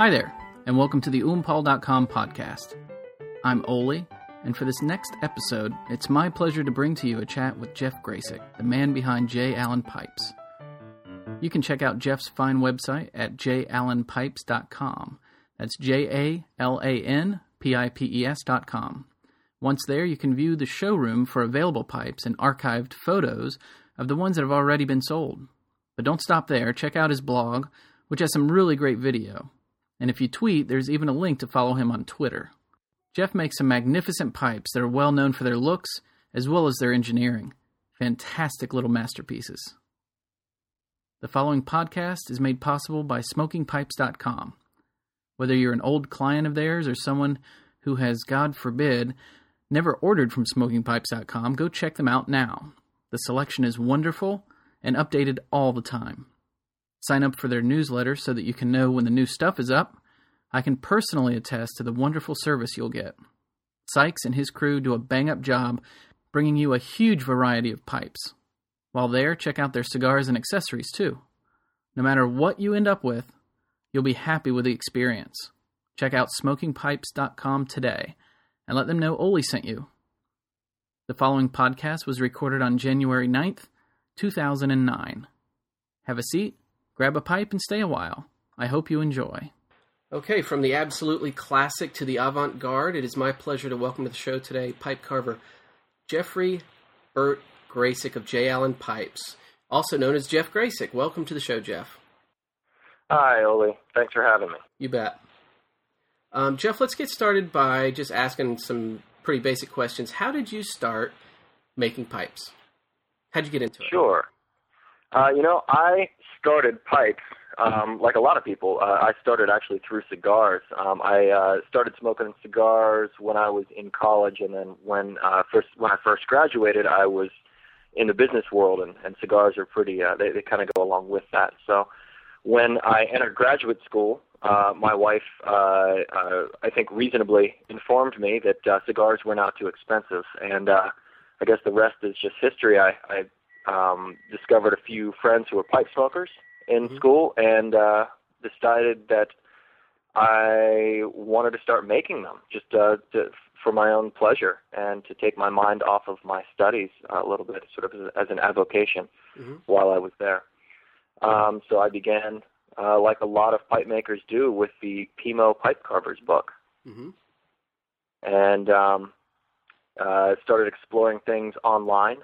Hi there, and welcome to the oompal.com podcast. I'm Oli, and for this next episode, it's my pleasure to bring to you a chat with Jeff Gracik, the man behind J. Alan Pipes. You can check out Jeff's fine website at jalanpipes.com. That's J A L A N P I P E S.com. Once there, you can view the showroom for available pipes and archived photos of the ones that have already been sold. But don't stop there, check out his blog, which has some really great video. And if you tweet, there's even a link to follow him on Twitter. Jeff makes some magnificent pipes that are well known for their looks as well as their engineering. Fantastic little masterpieces. The following podcast is made possible by smokingpipes.com. Whether you're an old client of theirs or someone who has, God forbid, never ordered from smokingpipes.com, go check them out now. The selection is wonderful and updated all the time. Sign up for their newsletter so that you can know when the new stuff is up. I can personally attest to the wonderful service you'll get. Sykes and his crew do a bang up job bringing you a huge variety of pipes. While there, check out their cigars and accessories too. No matter what you end up with, you'll be happy with the experience. Check out smokingpipes.com today and let them know Oli sent you. The following podcast was recorded on January 9th, 2009. Have a seat Grab a pipe and stay a while. I hope you enjoy. Okay, from the absolutely classic to the avant garde, it is my pleasure to welcome to the show today pipe carver Jeffrey Burt Gracik of J. Alan Pipes, also known as Jeff Gracik. Welcome to the show, Jeff. Hi, Oli. Thanks for having me. You bet. Um, Jeff, let's get started by just asking some pretty basic questions. How did you start making pipes? How'd you get into it? Sure. Uh, you know, I started pipes um, like a lot of people. Uh, I started actually through cigars. Um, I uh, started smoking cigars when I was in college, and then when uh, first when I first graduated, I was in the business world, and, and cigars are pretty. Uh, they they kind of go along with that. So when I entered graduate school, uh, my wife, uh, uh, I think, reasonably informed me that uh, cigars were not too expensive, and uh, I guess the rest is just history. I, I um, discovered a few friends who were pipe smokers in mm-hmm. school and uh, decided that I wanted to start making them just uh, to, for my own pleasure and to take my mind off of my studies a little bit, sort of as an avocation mm-hmm. while I was there. Um, so I began, uh, like a lot of pipe makers do, with the Pimo Pipe Carvers book. Mm-hmm. And um, uh, started exploring things online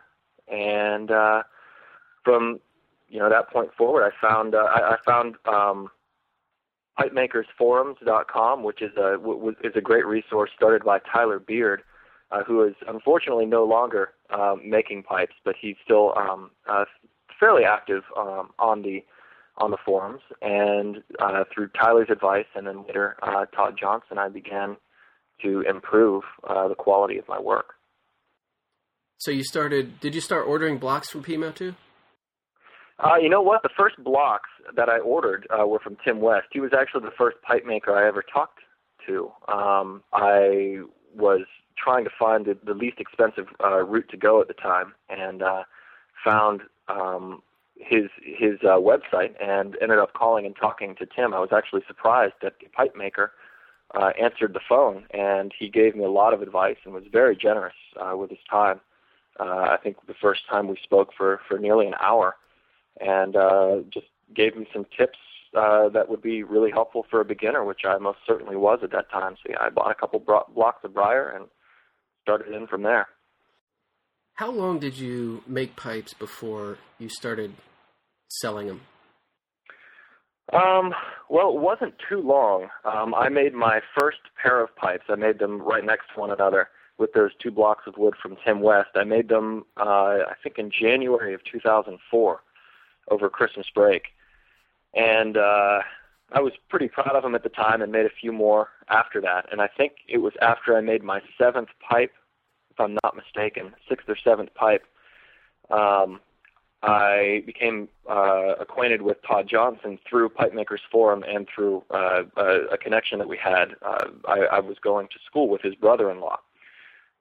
and uh, from you know that point forward, I found uh, I, I found um, pipemakersforums.com, which is a w- is a great resource started by Tyler Beard, uh, who is unfortunately no longer uh, making pipes, but he's still um, uh, fairly active um, on the on the forums. And uh, through Tyler's advice, and then later uh, Todd Johnson, I began to improve uh, the quality of my work. So you started? Did you start ordering blocks from Pimo too? Uh, you know what? The first blocks that I ordered uh, were from Tim West. He was actually the first pipe maker I ever talked to. Um, I was trying to find the, the least expensive uh, route to go at the time, and uh, found um, his his uh, website, and ended up calling and talking to Tim. I was actually surprised that the pipe maker uh, answered the phone, and he gave me a lot of advice and was very generous uh, with his time uh, I think the first time we spoke for for nearly an hour, and uh, just gave me some tips uh, that would be really helpful for a beginner, which I most certainly was at that time. So yeah, I bought a couple bro- blocks of briar and started in from there. How long did you make pipes before you started selling them? Um, well, it wasn't too long. Um, I made my first pair of pipes. I made them right next to one another with those two blocks of wood from Tim West. I made them, uh, I think, in January of 2004 over Christmas break. And uh, I was pretty proud of them at the time and made a few more after that. And I think it was after I made my seventh pipe, if I'm not mistaken, sixth or seventh pipe, um, I became uh, acquainted with Todd Johnson through Pipe Makers Forum and through uh, a, a connection that we had. Uh, I, I was going to school with his brother-in-law,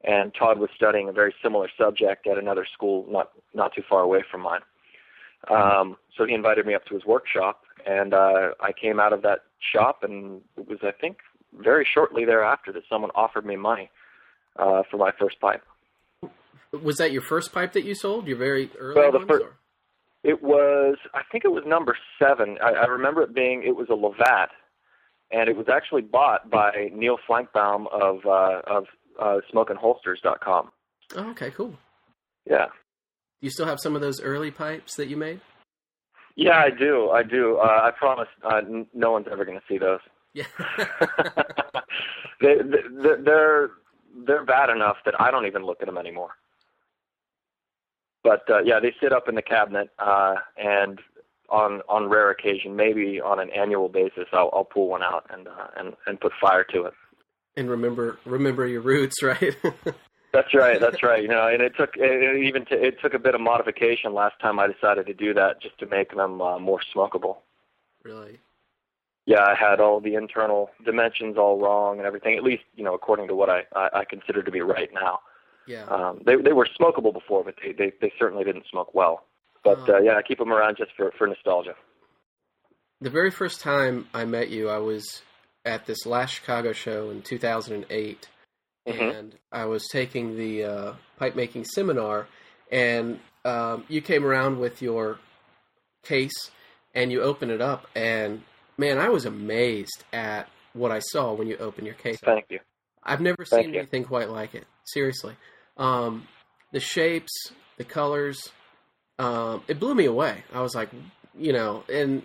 and Todd was studying a very similar subject at another school not not too far away from mine. Um, so he invited me up to his workshop, and uh, I came out of that shop, and it was I think very shortly thereafter that someone offered me money uh, for my first pipe. Was that your first pipe that you sold? Your very early Well, the ones? fir- or- It was, I think it was number seven. I, I remember it being, it was a Lovat, and it was actually bought by Neil Flancbaum of uh, of uh, SmokeandHolsters.com. Oh, okay, cool. Yeah, Do you still have some of those early pipes that you made? yeah, I do, I do. Uh, I promise, uh, n- no one's ever going to see those. Yeah. they, they, they're they're bad enough that I don't even look at them anymore. But uh, yeah, they sit up in the cabinet, uh, and on on rare occasion, maybe on an annual basis, I'll, I'll pull one out and uh, and and put fire to it. And remember remember your roots, right? That's right. That's right. You know, and it took it even t- it took a bit of modification last time I decided to do that, just to make them uh, more smokable. really. Yeah, I had all the internal dimensions all wrong and everything. At least you know, according to what I I, I consider to be right now. Yeah. Um, they they were smokable before, but they they, they certainly didn't smoke well. But Oh. uh, yeah, I keep them around just for for nostalgia. The very first time I met you, I was at this last Chicago show in 2008, Mhm. and I was taking the uh, pipe making seminar, and um, you came around with your case, and you opened it up, and man, I was amazed at what I saw when you opened your case. Thank you. I've never Thank seen you. anything quite like it. Seriously, um, the shapes, the colors, um, it blew me away. I was like, you know, and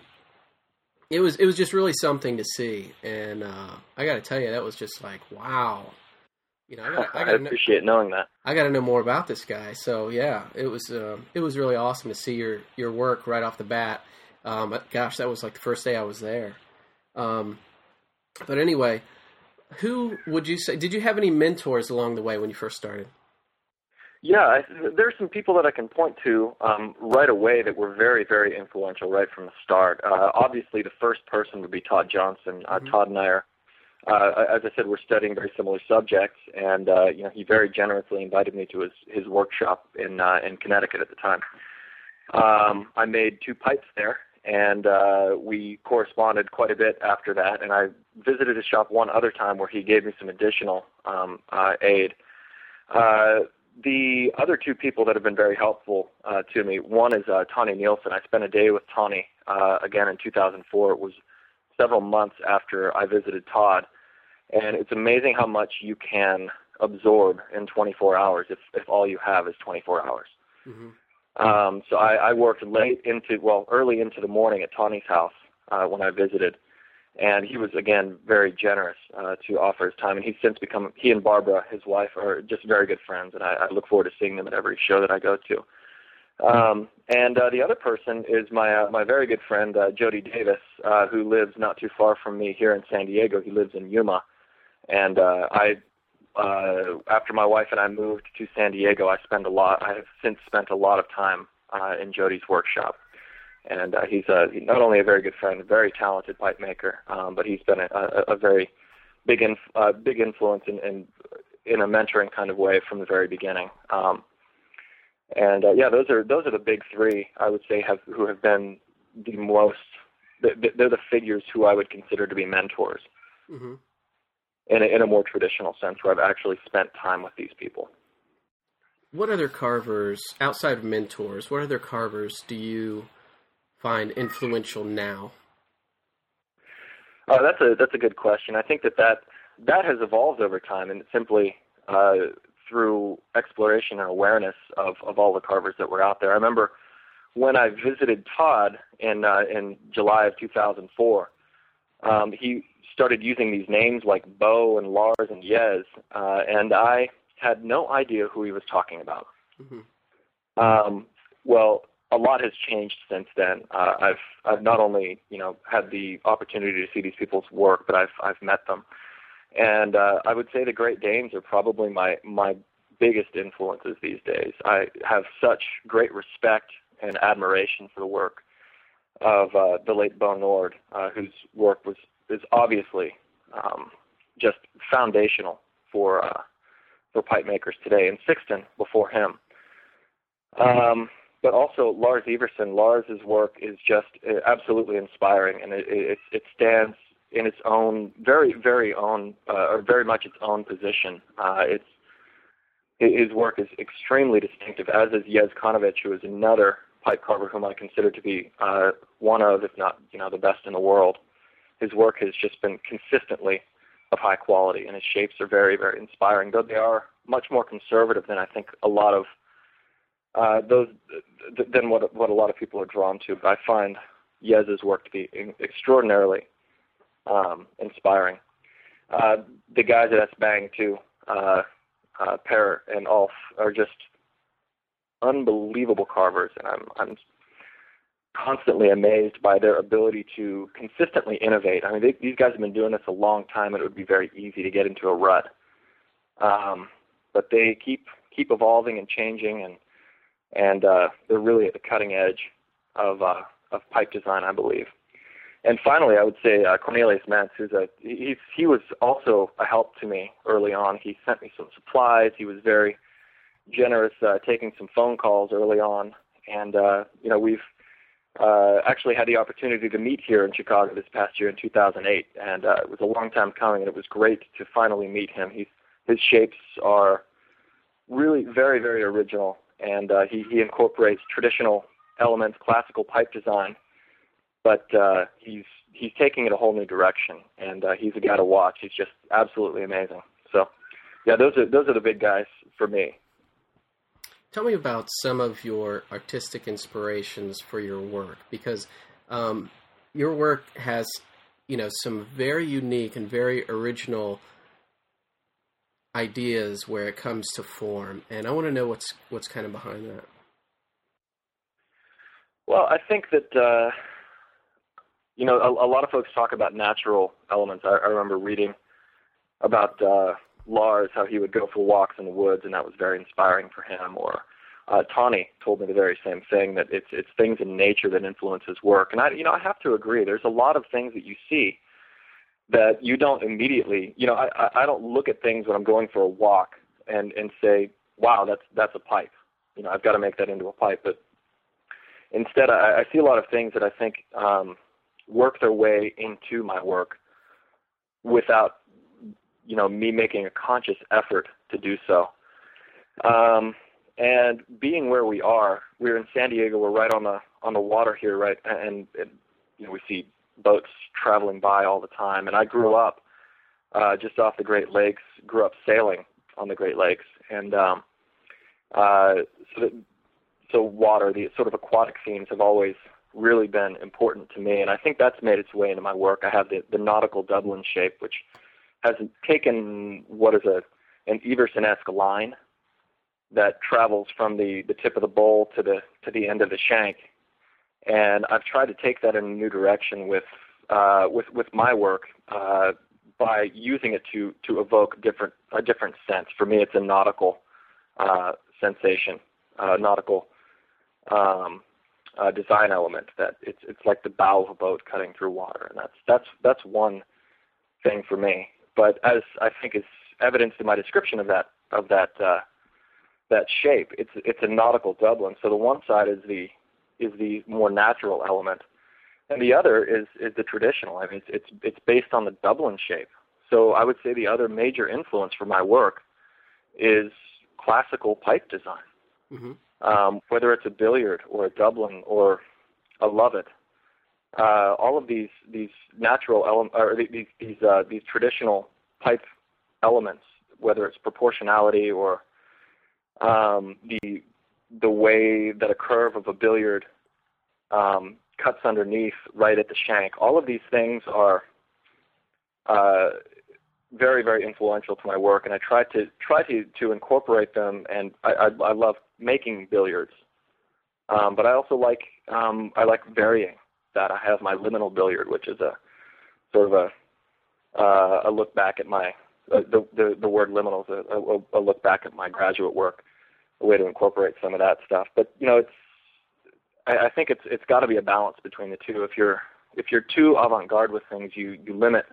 it was it was just really something to see. And uh, I got to tell you, that was just like, wow. You know, I got I I got to know, appreciate knowing that. I got to know more about this guy. So yeah, it was um, it was really awesome to see your your work right off the bat. Um, gosh, that was like the first day I was there. Um, but anyway, who would you say? Did you have any mentors along the way when you first started? Yeah, I, there's some people that I can point to um, right away that were very, very influential right from the start. Uh, obviously, the first person would be Todd Johnson. Uh, Mhm. Todd and I are, uh, as I said, we're studying very similar subjects, and uh, you know, he very generously invited me to his his workshop in uh, in Connecticut at the time. Um, I made two pipes there, and uh, we corresponded quite a bit after that. And I visited his shop one other time where he gave me some additional um, uh, aid. Uh, the other two people that have been very helpful uh, to me, one is uh, Tonni Nielsen. I spent a day with Tawny uh, again in 2004. It was several months after I visited Todd, and it's amazing how much you can absorb in 24 hours if if all you have is 24 hours. Mm-hmm. Um, so I, I worked late into, well, early into the morning at Tonni's house uh, when I visited, and he was again very generous uh, to offer his time. And he's since become, he and Barbara, his wife, are just very good friends, and I, I look forward to seeing them at every show that I go to. Um, and uh, the other person is my uh, my very good friend uh, Jody Davis, uh, who lives not too far from me here in San Diego. He lives in Yuma, and uh, I uh, after my wife and I moved to San Diego, I spend a lot. I have since spent a lot of time uh, in Jody's workshop, and uh, he's a not only a very good friend, a very talented pipe maker, um, but he's been a, a, a very big inf- uh, big influence in, in in a mentoring kind of way from the very beginning. Um, and uh, yeah, those are those are the big three I would say have who have been the most. They're the figures who I would consider to be mentors Mm-hmm. in a, in a more traditional sense, where I've actually spent time with these people. What other carvers outside of mentors? What other carvers do you find influential now? Uh, that's a that's a good question. I think that that that has evolved over time, and simply uh, through exploration and awareness of of all the carvers that were out there. I remember when I visited Todd in uh, in July of 2004. Um, he started using these names like Bo and Lars and Jess, uh, and I had no idea who he was talking about. Mm-hmm. Um, well, a lot has changed since then. Uh, I've I've not only you know had the opportunity to see these people's work, but I've I've met them, and uh, I would say the Great Danes are probably my my biggest influences these days. I have such great respect and admiration for the work of uh, the late Bo Nordh, uh, whose work was is obviously um, just foundational for uh, for pipe makers today, and Sixten before him. Um, but also Lars Ivarsson. Lars's work is just uh, absolutely inspiring, and it, it, it stands in its own very, very own, uh, or very much its own position. Uh, it's his work is extremely distinctive, as is Jess Chonowitsch, who is another pipe carver whom I consider to be uh, one of, if not, you know, the best in the world. His work has just been consistently of high quality, and his shapes are very, very inspiring. Though they are much more conservative than I think a lot of uh, those than what what a lot of people are drawn to. But I find Jess's work to be extraordinarily um, inspiring. Uh, the guys at S. Bang too, uh, uh, Per and Ulf, are just unbelievable carvers, and I'm I'm constantly amazed by their ability to consistently innovate. I mean, they, these guys have been doing this a long time, and it would be very easy to get into a rut. Um, but they keep keep evolving and changing, and and uh, they're really at the cutting edge of uh, of pipe design, I believe. And finally, I would say uh, Cornelius Mänz, who's a he's he was also a help to me early on. He sent me some supplies. He was very generous, uh, taking some phone calls early on, and uh, you know we've uh, actually had the opportunity to meet here in Chicago this past year in 2008, and uh, it was a long time coming, and it was great to finally meet him. He's, his shapes are really very, very original, and uh, he, he incorporates traditional elements, classical pipe design, but uh, he's he's taking it a whole new direction, and uh, he's a guy to watch. He's just absolutely amazing. So, yeah, those are those are the big guys for me. Tell me about some of your artistic inspirations for your work, because um, your work has, you know, some very unique and very original ideas where it comes to form, and I want to know what's what's kind of behind that. Well, I think that uh, you know a, a, lot of folks talk about natural elements. I, I remember reading about uh, Lars, how he would go for walks in the woods, and that was very inspiring for him. Or uh, Tonni told me the very same thing that it's it's things in nature that influence his work, and I you know I have to agree. There's a lot of things that you see that you don't immediately, you know, I I don't look at things when I'm going for a walk and and say, wow, that's that's a pipe. You know, I've got to make that into a pipe. But instead, I, I see a lot of things that I think um, work their way into my work without you know me making a conscious effort to do so. Um, and being where we are, we're in San Diego. We're right on the on the water here, right? And, and you know we see boats traveling by all the time. And I grew up uh, just off the Great Lakes. Grew up sailing on the Great Lakes, and um, uh, so that, so water, the sort of aquatic themes have always really been important to me, and I think that's made its way into my work. I have the, the nautical Dublin shape, which has taken what is a an Ivarsson-esque line that travels from the, the tip of the bowl to the to the end of the shank, and I've tried to take that in a new direction with uh, with with my work uh, by using it to to evoke different a different sense. For me, it's a nautical uh, sensation, uh, nautical um, uh, design element. That it's it's like the bow of a boat cutting through water, and that's that's that's one thing for me. But as I think is evidenced in my description of that of that uh, that shape, it's it's a nautical Dublin. So the one side is the is the more natural element, and the other is is the traditional. I mean, it's it's it's based on the Dublin shape. So I would say the other major influence for my work is classical pipe design. Mm-hmm. Um, whether it's a billiard or a Dublin or a Lovat, uh, all of these these natural elements or these these uh, these traditional pipe elements, whether it's proportionality or um, the the way that a curve of a billiard um, cuts underneath right at the shank. All of these things are uh, very, very influential to my work, and I try to try to to incorporate them. And I, I, I love making billiards, um, but I also like um, I like varying that. I have my liminal billiard, which is a sort of a uh, a look back at my uh, the, the the word liminal is a, a, a look back at my graduate work, a way to incorporate some of that stuff. But you know, it's I, I think it's it's got to be a balance between the two. If you're if you're too avant-garde with things, you you limit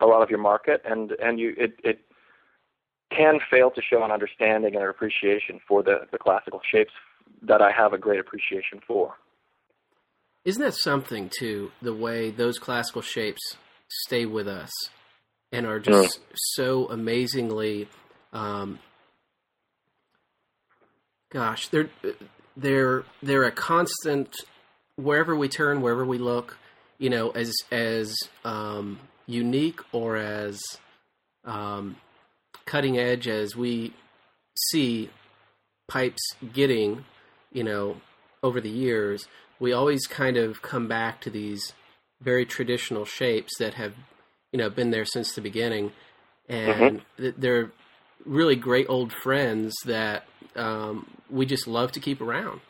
a lot of your market, and and you it it can fail to show an understanding and an appreciation for the, the classical shapes that I have a great appreciation for. Isn't that something too? The way those classical shapes stay with us and are just mm. so amazingly, um, gosh, they're they're they're a constant wherever we turn, wherever we look. You know, as as um, unique or as um, cutting edge as we see pipes getting, you know, over the years, we always kind of come back to these very traditional shapes that have, you know, been there since the beginning, and mm-hmm. they're really great old friends that um, we just love to keep around.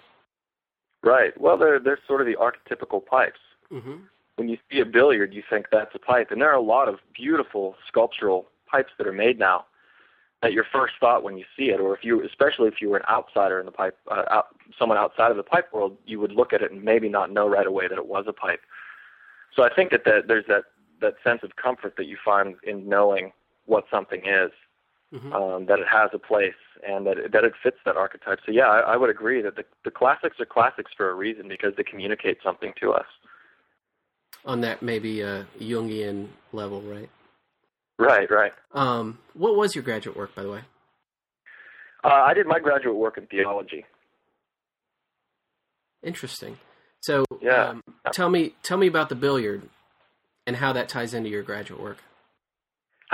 Right. Well, they're they're sort of the archetypical pipes. Mm-hmm. When you see a billiard, you think that's a pipe, and there are a lot of beautiful sculptural pipes that are made now that your first thought when you see it, or if you, especially if you were an outsider in the pipe, uh, out, someone outside of the pipe world, you would look at it and maybe not know right away that it was a pipe. So I think that, that there's that that sense of comfort that you find in knowing what something is, mm-hmm. um, that it has a place, and that it, that it fits that archetype. So yeah, I, I would agree that the the classics are classics for a reason because they communicate something to us. On that maybe a Jungian level, right? Right, right. Um, what was your graduate work, by the way? Uh, I did my graduate work in theology. Interesting. So, yeah. Um, tell me, tell me about the billiard and how that ties into your graduate work.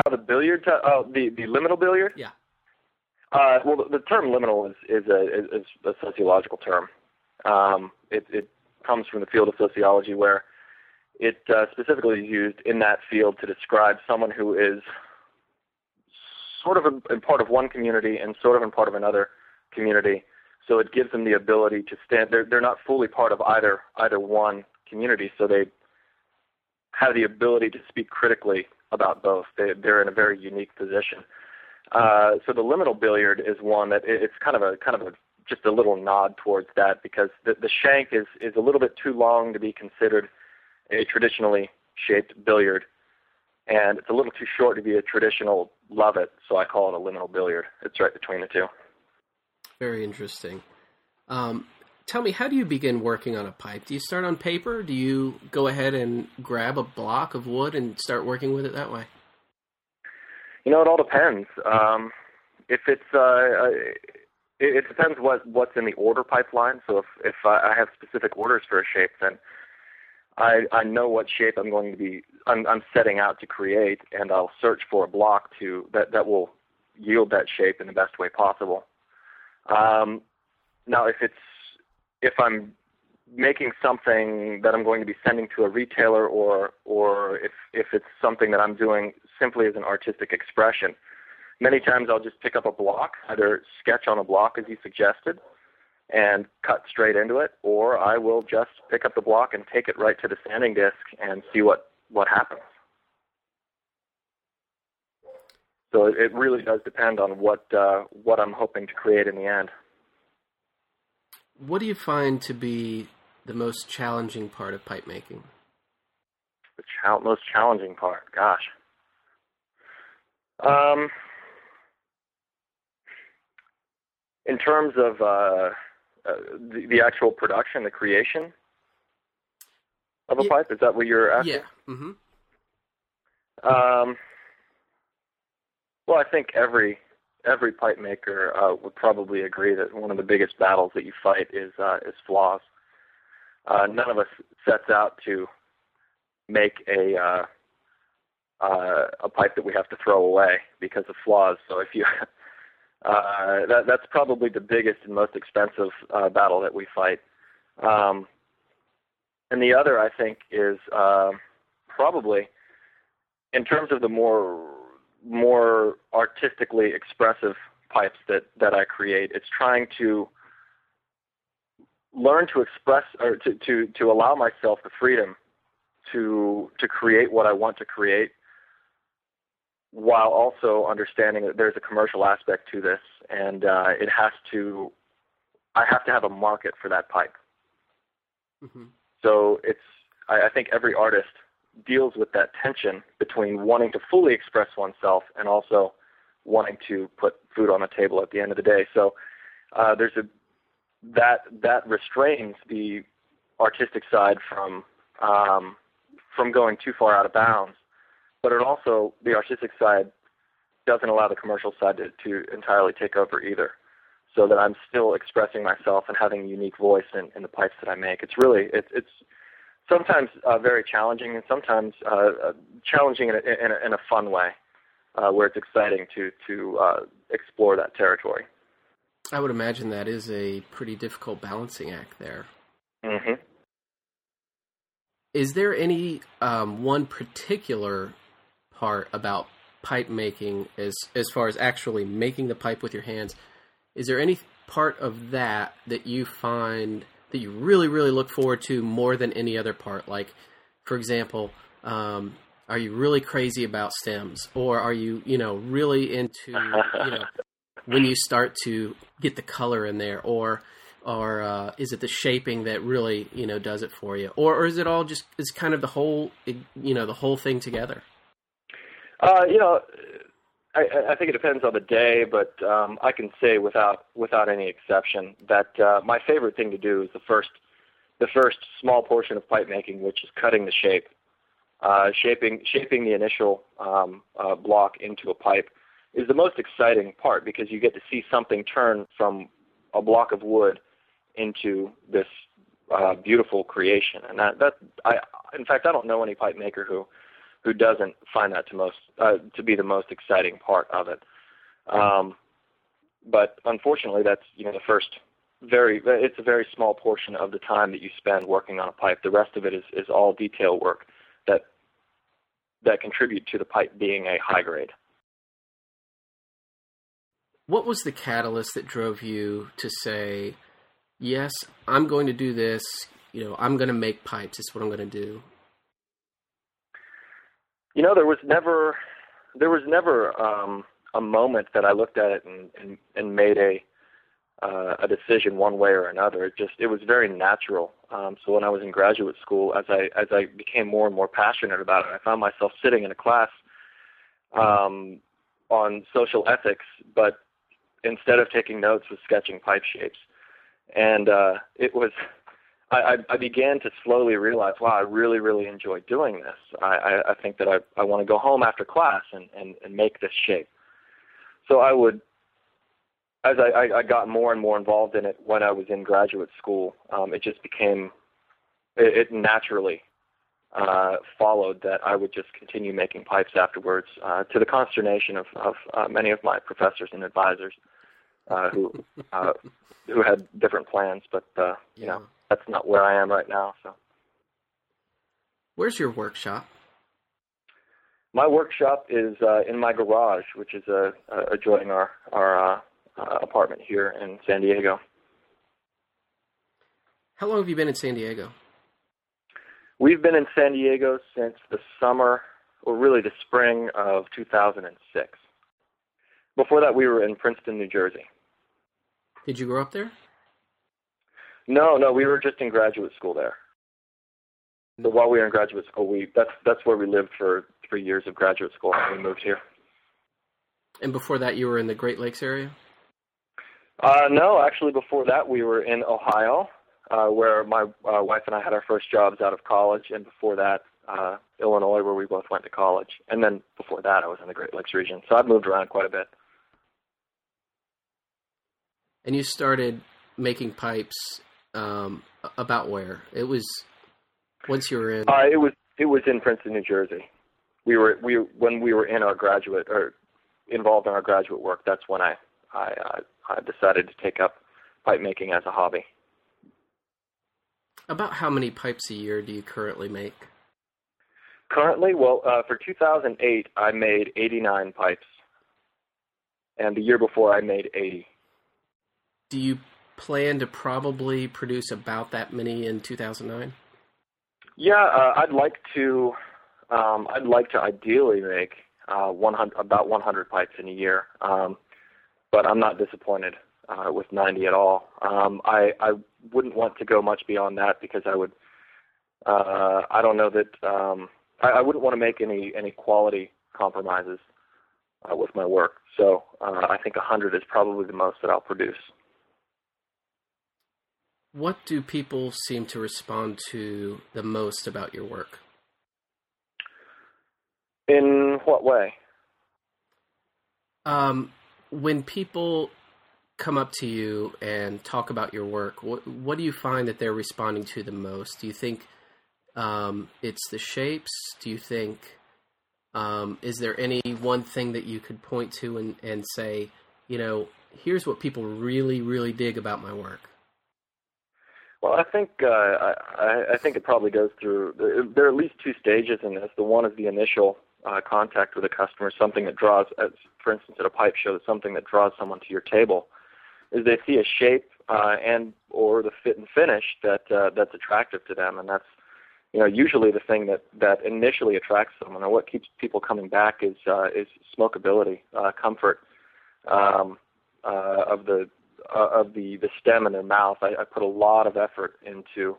How the billiard? T- oh, the the liminal billiard. Yeah. Uh, well, the, term liminal is is a is a sociological term. Um, it, it comes from the field of sociology where it uh, specifically is used in that field to describe someone who is sort of in part of one community and sort of in part of another community. So it gives them the ability to stand. They're they're not fully part of either either one community, so they have the ability to speak critically about both. They they're in a very unique position. Uh, so the liminal billiard is one that it's kind of a kind of a just a little nod towards that because the, the shank is is a little bit too long to be considered a traditionally shaped billiard, and it's a little too short to be a traditional Lovat, so I call it a liminal billiard. It's right between the two. Very interesting. Um, tell me, how do you begin working on a pipe? Do you start on paper? Do you go ahead and grab a block of wood and start working with it that way? You know, it all depends. Um, if it's uh, uh it, it depends what what's in the order pipeline. So if if I have specific orders for a shape, then I, I know what shape I'm going to be I'm, I'm setting out to create, and I'll search for a block to that that will yield that shape in the best way possible. Um, now, if it's if I'm making something that I'm going to be sending to a retailer, or or if if it's something that I'm doing simply as an artistic expression, many times I'll just pick up a block, either sketch on a block as you suggested, and cut straight into it, or I will just pick up the block and take it right to the sanding disc and see what, what happens. So it really does depend on what uh, what I'm hoping to create in the end. What do you find to be the most challenging part of pipe making? The most challenging part, gosh. Um, in terms of uh, uh, the, the actual production, the creation of a yeah. pipe? Is that what you're asking? Yeah. Mm-hmm. Um, well, I think every every pipe maker uh, would probably agree that one of the biggest battles that you fight is uh, is flaws. Uh, none of us sets out to make a uh, uh, a pipe that we have to throw away because of flaws. So if you uh, that, that's probably the biggest and most expensive uh, battle that we fight. Um, and the other, I think, is uh, probably in terms of the more more artistically expressive pipes that that I create. It's trying to learn to express or to to to allow myself the freedom to to create what I want to create while also understanding that there's a commercial aspect to this, and uh, it has to, I have to have a market for that pipe. Mm-hmm. So it's, I, I think every artist deals with that tension between wanting to fully express oneself and also wanting to put food on the table at the end of the day. So uh, there's a that that restrains the artistic side from um, from going too far out of bounds, but it also the artistic side doesn't allow the commercial side to, to entirely take over either. So that I'm still expressing myself and having a unique voice in, in the pipes that I make. It's really it's it's sometimes uh, very challenging and sometimes uh, uh, challenging in a, in, a, in a fun way, uh, where it's exciting to to uh, explore that territory. I would imagine that is a pretty difficult balancing act there. Mm-hmm. Is there any um, one particular part about pipe making, as as far as actually making the pipe with your hands? Is there any part of that that you find that you really really look forward to more than any other part? Like, for example, um, are you really crazy about stems, or are you you know really into you know when you start to get the color in there, or or uh, is it the shaping that really you know does it for you, or, or is it all just is kind of the whole you know the whole thing together? Uh, you know, I, I think it depends on the day, but um, I can say without without any exception that uh, my favorite thing to do is the first the first small portion of pipe making, which is cutting the shape, uh, shaping shaping the initial um, uh, block into a pipe is the most exciting part because you get to see something turn from a block of wood into this uh, beautiful creation. And that, that I, in fact, I don't know any pipe maker who, who doesn't find that to most uh, to be the most exciting part of it. Um, but unfortunately, that's you know the first very it's a very small portion of the time that you spend working on a pipe. The rest of it is is all detail work that that contribute to the pipe being a high grade what was the catalyst that drove you to say, yes, I'm going to do this. You know, I'm going to make pipes. It's what I'm going to do. You know, there was never, there was never um, a moment that I looked at it and and, and made a uh, a decision one way or another. It just it was very natural. Um, so when I was in graduate school, as I as I became more and more passionate about it, I found myself sitting in a class um, on social ethics, but instead of taking notes was sketching pipe shapes. And uh, it was, I, I began to slowly realize, wow, I really, really enjoy doing this. I, I, I think that I, I want to go home after class and, and, and make this shape. So I would, as I, I got more and more involved in it when I was in graduate school, um, it just became, it, it naturally uh, followed that I would just continue making pipes afterwards, uh, to the consternation of, of uh, many of my professors and advisors uh, who uh, who had different plans. But uh, you yeah. know, that's not where I am right now. So, where's your workshop? My workshop is uh, in my garage, which is uh, uh, adjoining our our uh, uh, apartment here in San Diego. How long have you been in San Diego? We've been in San Diego since the summer, or really the spring of 2006. Before that, we were in Princeton, New Jersey. Did you grow up there? No, no, we were just in graduate school there. So while we were in graduate school, we that's that's where we lived for three years of graduate school, and we moved here. And before that, you were in the Great Lakes area. Uh, no, actually, before that, we were in Ohio, uh, where my uh, wife and I had our first jobs out of college, and before that, uh, Illinois, where we both went to college. And then before that, I was in the Great Lakes region, so I've moved around quite a bit. And you started making pipes um, about where? It was once you were in. Uh, it was it was in Princeton, New Jersey. We were we when we were in our graduate or involved in our graduate work. That's when I I, uh, I decided to take up pipe making as a hobby. About how many pipes a year do you currently make? Currently, well, uh, for 2008, I made 89 pipes, and the year before, I made 80 do you plan to probably produce about that many in 2009? Yeah, uh, I'd like to. Um, I'd like to ideally make uh, 100, about 100 pipes in a year, um, but I'm not disappointed uh, with 90 at all. Um, I, I wouldn't want to go much beyond that because I would. Uh, I don't know that. Um, I, I wouldn't want to make any any quality compromises uh, with my work. So uh, I think 100 is probably the most that I'll produce. What do people seem to respond to the most about your work? In what way? Um, when people come up to you and talk about your work, what what do you find that they're responding to the most? Do you think um, it's the shapes? Do you think um, is there any one thing that you could point to and, and say, you know, here's what people really really dig about my work? Well, I think uh, I, I think it probably goes through. There are at least two stages in this. The one is the initial uh, contact with a customer, something that draws, for instance, at a pipe show, something that draws someone to your table, is they see a shape uh, and or the fit and finish that uh, that's attractive to them, and that's you know usually the thing that that initially attracts someone. And what keeps people coming back is uh, is smokability, uh, comfort um, uh, of the uh, of the the stem in their mouth. I, I put a lot of effort into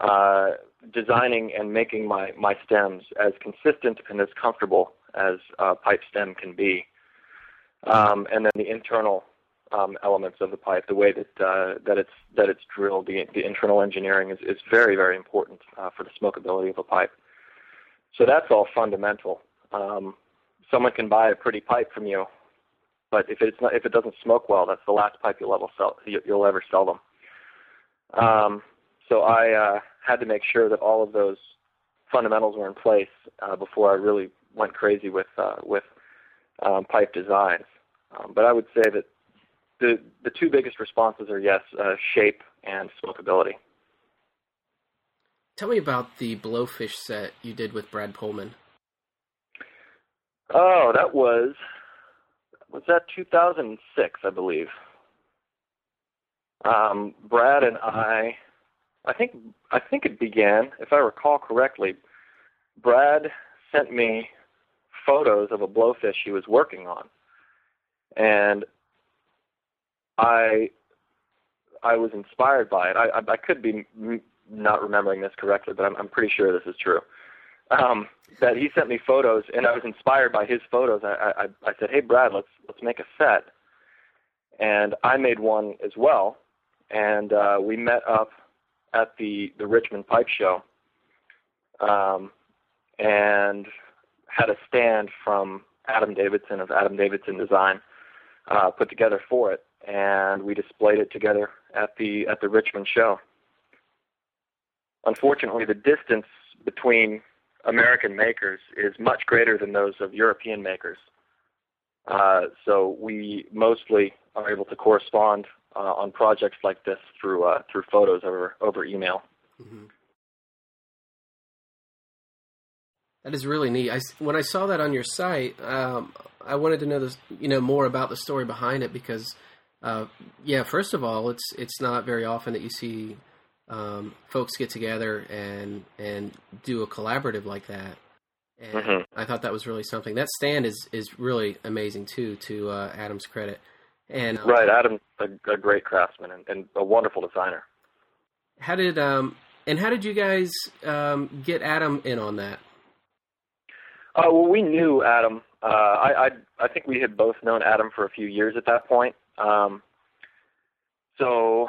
uh, designing and making my my stems as consistent and as comfortable as pipe stem can be. Um, and then the internal um, elements of the pipe, the way that uh, that it's that it's drilled, the the internal engineering is, is very very important uh, for the smokability of a pipe. So that's all fundamental. Um, someone can buy a pretty pipe from you, but if it's not if it doesn't smoke well, that's the last pipe you'll ever sell you'll ever sell them. Um, so I uh, had to make sure that all of those fundamentals were in place uh, before I really went crazy with uh, with um, pipe designs. Um, but I would say that the the two biggest responses are yes, uh, shape and smokability. Tell me about the blowfish set you did with Brad Pohlmann. Oh, that was was that 2006, I believe. Um, Brad and I, I think I think it began, if I recall correctly. Brad sent me photos of a blowfish he was working on, and I I was inspired by it. I I, I could be m- not remembering this correctly, but I'm I'm pretty sure this is true. Um, that he sent me photos, and I was inspired by his photos. I I, I said, "Hey Brad, let's let's make a set," and I made one as well. And uh, we met up at the the Richmond Pipe Show, um, and had a stand from Adam Davidson of Adam Davidson Design uh, put together for it and we displayed it together at the at the Richmond show. Unfortunately, the distance between American makers is much greater than those of European makers. Uh, so we mostly are able to correspond uh, on projects like this through uh, through photos over over email. Mm-hmm. That is really neat. I, when I saw that on your site, um, I wanted to know this, you know, more about the story behind it because uh, yeah, first of all, it's it's not very often that you see um, folks get together and and do a collaborative like that. And mm-hmm. I thought that was really something. That stand is is really amazing too. To uh, Adam's credit, and uh, right, Adam, a, a great craftsman and, and, a wonderful designer. How did um and how did you guys um, get Adam in on that? Uh, well, we knew Adam. Uh, I, I I think we had both known Adam for a few years at that point. Um, so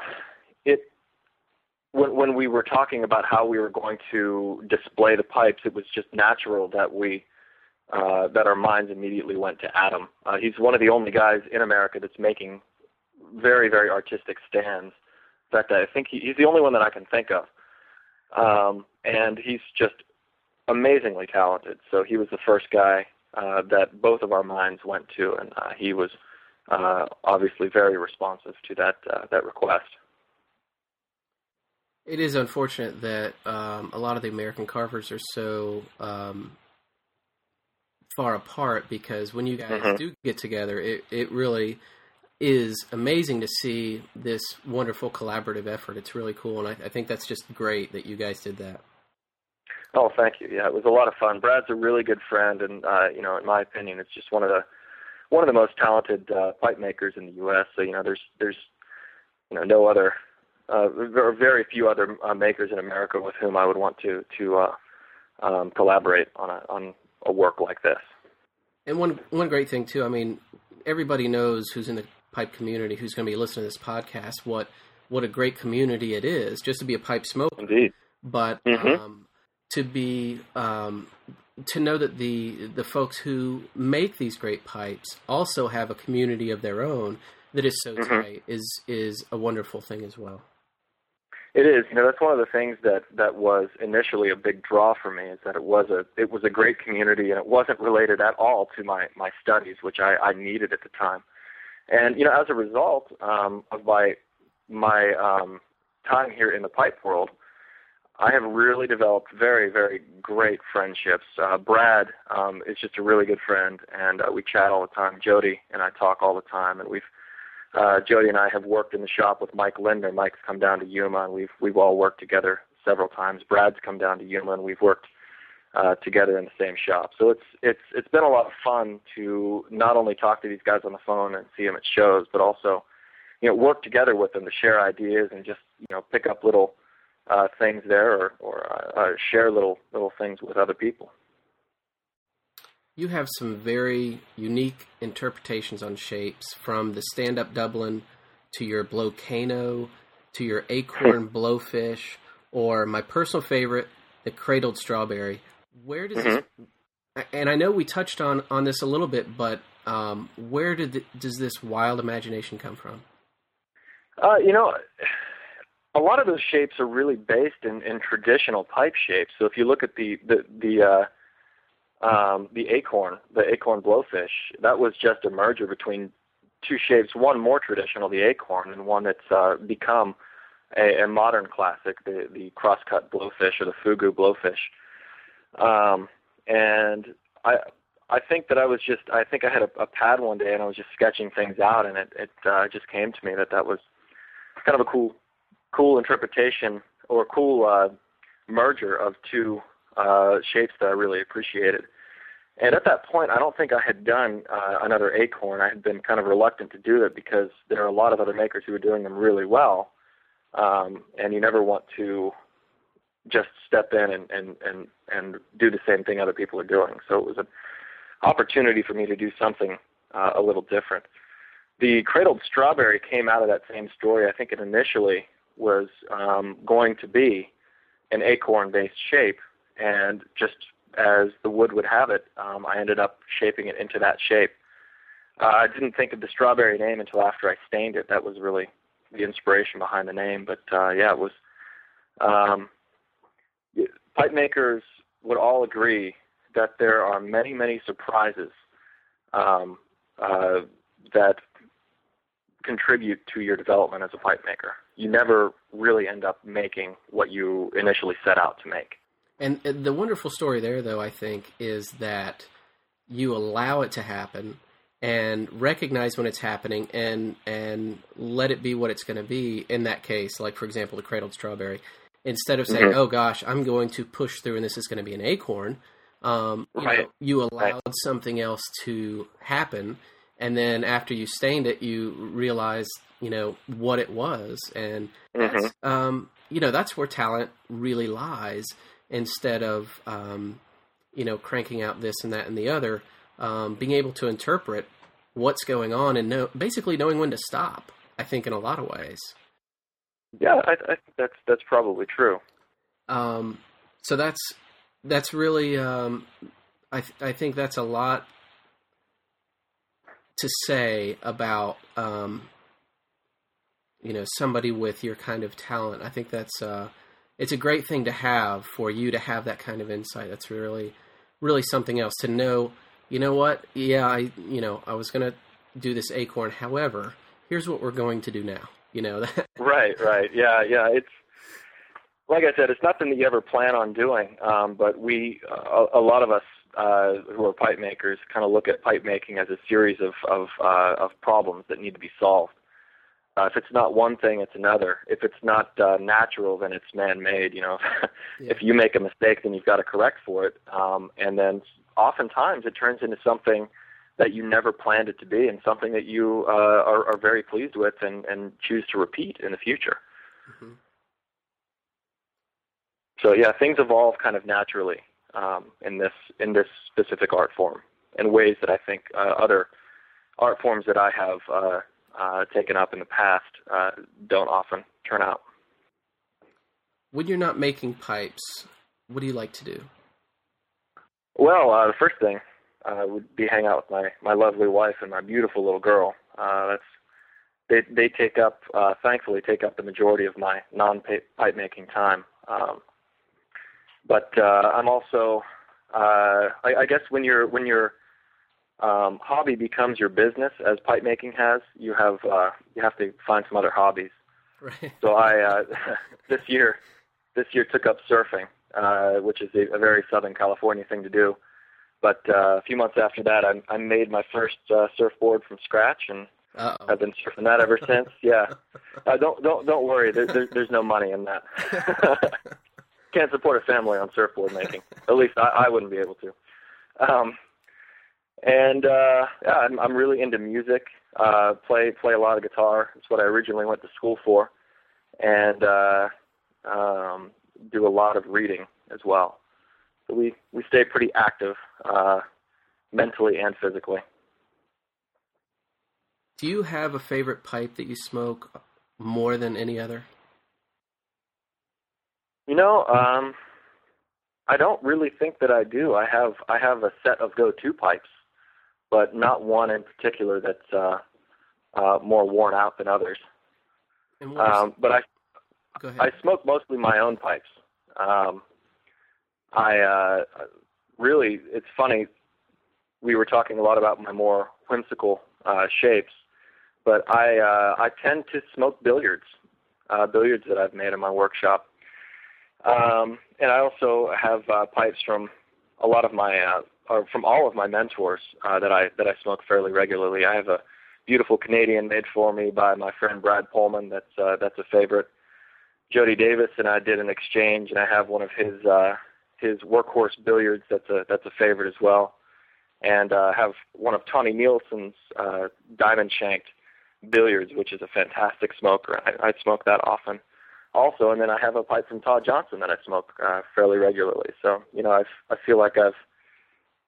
when when we were talking about how we were going to display the pipes, it was just natural that we uh, that our minds immediately went to Adam. Uh, he's one of the only guys in America that's making very very artistic stands. In fact, I think he, he's the only one that I can think of, um, and he's just amazingly talented. So he was the first guy uh, that both of our minds went to, and uh, he was uh, obviously very responsive to that uh, that request. It is unfortunate that um, a lot of the American carvers are so um, far apart because when you guys mm-hmm. do get together, it, it really is amazing to see this wonderful collaborative effort. It's really cool, and I, I think that's just great that you guys did that. Oh, thank you. Yeah, it was a lot of fun. Brad's a really good friend, and uh, you know, in my opinion, it's just one of the one of the most talented uh, pipe makers in the U.S. So you know, there's there's you know no other uh, very, very few other uh, makers in America with whom I would want to to uh, um, collaborate on a on a work like this. And one one great thing too. I mean, everybody knows who's in the pipe community, who's going to be listening to this podcast, what what a great community it is just to be a pipe smoker. Indeed. But Mhm. um, to be um, to know that the the folks who make these great pipes also have a community of their own that is so Mhm. tight is is a wonderful thing as well. It is. You know, that's one of the things that that was initially a big draw for me is that it was a it was a great community and it wasn't related at all to my my studies, which I, I needed at the time. And you know, as a result um, of my my um, time here in the pipe world, I have really developed very very great friendships. Uh, Brad um, is just a really good friend, and uh, we chat all the time. Jody and I talk all the time, and we've uh, Jody and I have worked in the shop with Mike Linder. Mike's come down to Yuma, and we've we've all worked together several times. Brad's come down to Yuma, and we've worked uh, together in the same shop. So it's it's it's been a lot of fun to not only talk to these guys on the phone and see them at shows, but also you know work together with them to share ideas and just you know pick up little uh, things there or or uh, share little little things with other people. You have some very unique interpretations on shapes, from the stand-up Dublin to your Blowcano to your acorn blowfish, or my personal favorite, the cradled strawberry. Where does this, and I know we touched on on this a little bit, but um, where did the, does this wild imagination come from? Uh, you know, a lot of those shapes are really based in, in traditional pipe shapes. So if you look at the the the uh, um, the acorn, the acorn blowfish, that was just a merger between two shapes. One more traditional, the acorn, and one that's uh, become a, a modern classic, the the crosscut blowfish or the fugu blowfish. Um, and I I think that I was just I think I had a, a pad one day and I was just sketching things out, and it it uh, just came to me that that was kind of a cool cool interpretation or cool uh, merger of two uh, shapes that I really appreciated. And at that point, I don't think I had done uh, another acorn. I had been kind of reluctant to do that because there are a lot of other makers who were doing them really well, um, and you never want to just step in and, and, and, and do the same thing other people are doing. So it was an opportunity for me to do something uh, a little different. The cradled strawberry came out of that same story. I think it initially was um, going to be an acorn-based shape, and just as the wood would have it, um, I ended up shaping it into that shape. Uh, I didn't think of the strawberry name until after I stained it. That was really the inspiration behind the name. But uh, yeah, it was. Um, pipe makers would all agree that there are many, many surprises um, uh, that contribute to your development as a pipe maker. You never really end up making what you initially set out to make. And the wonderful story there, though, I think, is that you allow it to happen and recognize when it's happening and and let it be what it's going to be. In that case, like for example, the cradled strawberry, instead of saying, Mhm. "Oh gosh, I'm going to push through and this is going to be an acorn," um, you, Right. know, you allowed Right. something else to happen, and then after you stained it, you realized you know what it was, and Mhm. um, you know that's where talent really lies instead of um, you know cranking out this and that and the other um, being able to interpret what's going on and know basically knowing when to stop i think in a lot of ways Yeah, I, I think that's that's probably true. um, so that's that's really um, I, th- I think that's a lot to say about um, you know somebody with your kind of talent i think that's uh, it's a great thing to have for you to have that kind of insight that's really really something else to know you know what yeah i you know i was going to do this acorn however here's what we're going to do now you know that Right, right. Yeah, yeah. It's like I said, it's nothing that you ever plan on doing. Um, but we, uh, a, a lot of us uh, who are pipe makers, kind of look at pipe making as a series of of, uh, of problems that need to be solved. Uh, if it's not one thing, it's another. If it's not uh, natural, then it's man-made. You know, Yeah. if you make a mistake, then you've got to correct for it. Um, and then oftentimes it turns into something that you never planned it to be, and something that you uh, are, are very pleased with and, and choose to repeat in the future. Mhm. So yeah, things evolve kind of naturally um, in this in this specific art form. in ways that I think uh, other art forms that I have uh, uh, taken up in the past uh, don't often turn out. When you're not making pipes, what do you like to do? Well, uh, the first thing uh, would be hang out with my my lovely wife and my beautiful little girl. Uh, that's they they take up uh, thankfully take up the majority of my non pipe making time. Um, but uh, I'm also uh, I, I guess when you're when your um, hobby becomes your business, as pipe making has, you have uh, you have to find some other hobbies. Right. So I uh, this year this year took up surfing, uh, which is a, a very Southern California thing to do. But uh, a few months after that, I, I made my first uh, surfboard from scratch, and Uh-oh. I've been surfing that ever since. Yeah, uh, don't don't don't worry. There, there, there's no money in that. Can't support a family on surfboard making. At least I, I wouldn't be able to. Um, and uh, yeah, I'm, I'm really into music. Uh, play play a lot of guitar. It's what I originally went to school for, and uh, um, do a lot of reading as well. So we we stay pretty active, uh, mentally and physically. Do you have a favorite pipe that you smoke more than any other? You know, um, I don't really think that I do. I have I have a set of go-to pipes, but not one in particular that's uh, uh, more worn out than others. And what is- Um, but I go ahead. I smoke mostly my own pipes. Um, I uh, really, it's funny. We were talking a lot about my more whimsical uh, shapes, but I uh, I tend to smoke billiards, uh, billiards that I've made in my workshop, um, and I also have uh, pipes from a lot of my uh, or from all of my mentors uh, that I that I smoke fairly regularly. I have a beautiful Canadian made for me by my friend Brad Pohlmann. That's uh, that's a favorite. Jody Davis and I did an exchange, and I have one of his uh, his workhorse billiards. That's a that's a favorite as well, and uh, have one of Tonni Nielsen's uh, diamond shanked billiards, which is a fantastic smoker. I, I smoke that often, also, and then I have a pipe from Todd Johnson that I smoke uh, fairly regularly. So you know, I I feel like I've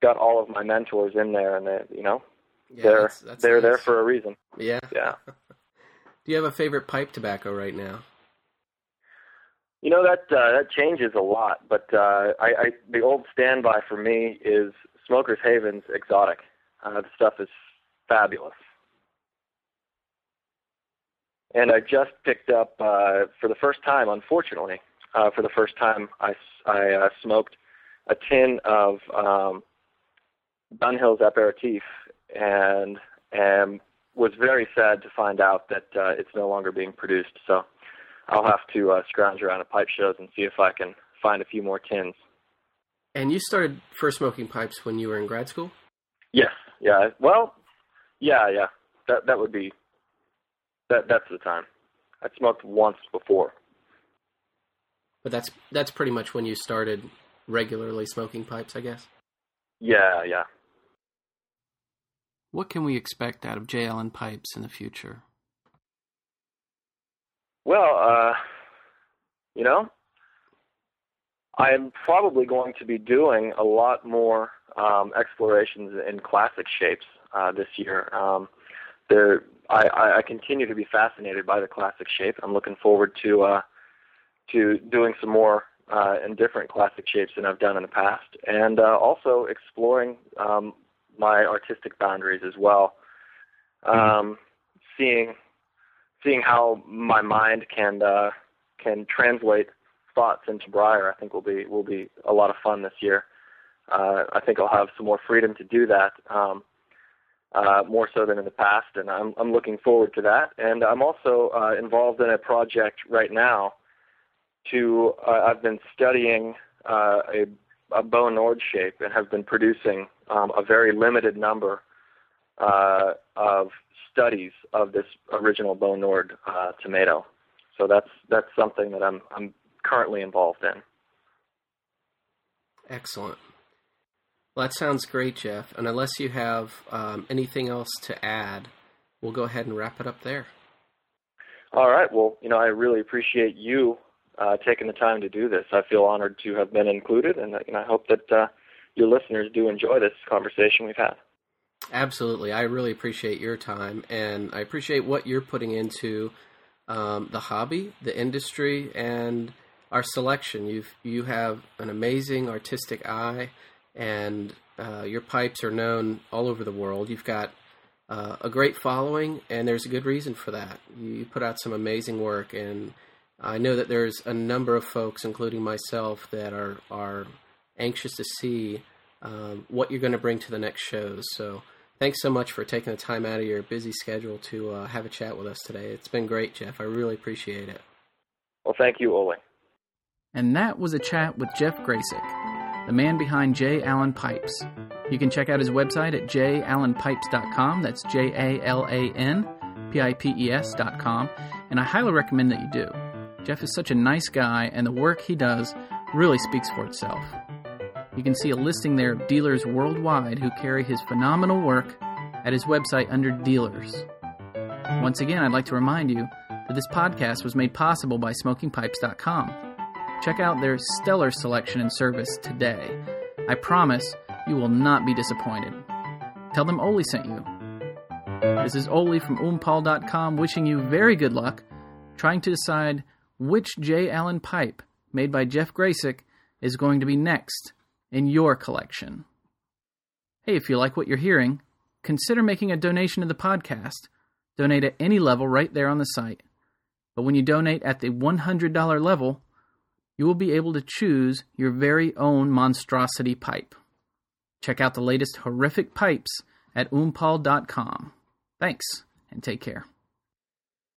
got all of my mentors in there, and they, you know yeah, they're that's- that's they're there for a reason. Yeah. Yeah. Do you have a favorite pipe tobacco right now? You know that uh, that changes a lot, but uh, I, I the old standby for me is Smokers Haven's Exotic. Uh, the stuff is fabulous, and I just picked up uh, for the first time, unfortunately, uh, for the first time, I uh, smoked a tin of um, Dunhill's aperitif, and and was very sad to find out that uh, it's no longer being produced. So. I'll have to uh, scrounge around at pipe shows and see if I can find a few more tins. And you started first smoking pipes when you were in grad school? Yes, yeah. Well, yeah, yeah. That that would be that. That's the time. I smoked once before. But that's that's pretty much when you started regularly smoking pipes, I guess. Yeah, yeah. What can we expect out of J. Alan Pipes in the future? Well, uh, you know, I'm probably going to be doing a lot more um, explorations in classic shapes uh, this year. Um, there, I, I continue to be fascinated by the classic shape. I'm looking forward to uh, to doing some more uh, in different classic shapes than I've done in the past, and uh, also exploring um, my artistic boundaries as well. Um, seeing seeing how my mind can uh, can translate thoughts into Briar, I think will be will be a lot of fun this year. Uh, I think I'll have some more freedom to do that, um, uh, more so than in the past, and I'm I'm looking forward to that. And I'm also uh, involved in a project right now. To uh, I've been studying uh, a a Bo Nordh shape and have been producing um, a very limited number uh, of studies of this original Bo Nordh uh, tomato. So that's that's something that I'm I'm currently involved in. Excellent. Well, that sounds great, Jeff. And unless you have um, anything else to add, we'll go ahead and wrap it up there. All right. Well, you know, I really appreciate you uh, taking the time to do this. I feel honored to have been included, and, and I hope that uh, your listeners do enjoy this conversation we've had. Absolutely. I really appreciate your time and I appreciate what you're putting into um, the hobby, the industry, and our selection. You've you have an amazing artistic eye, and uh, your pipes are known all over the world. You've got uh, a great following, and there's a good reason for that. You put out some amazing work, and I know that there's a number of folks, including myself, that are are anxious to see um, what you're going to bring to the next shows. So thanks so much for taking the time out of your busy schedule to uh, have a chat with us today. It's been great, Jeff. I really appreciate it. Well, thank you, Ole. And that was a chat with Jeff Gracik, the man behind J. Alan Pipes. You can check out his website at jalanpipes.com. That's J A L A N P I P E S.com. And I highly recommend that you do. Jeff is such a nice guy, and the work he does really speaks for itself. You can see a listing there of dealers worldwide who carry his phenomenal work at his website under Dealers. Once again, I'd like to remind you that this podcast was made possible by SmokingPipes.com. Check out their stellar selection and service today. I promise you will not be disappointed. Tell them Ole sent you. This is Ole from oompal.com wishing you very good luck trying to decide which J. Alan pipe made by Jeff Gracik is going to be next in your collection. Hey, if you like what you're hearing, consider making a donation to the podcast. Donate at any level right there on the site. But when you donate at the $100 level, you will be able to choose your very own monstrosity pipe. Check out the latest horrific pipes at oompal.com. Thanks, and take care.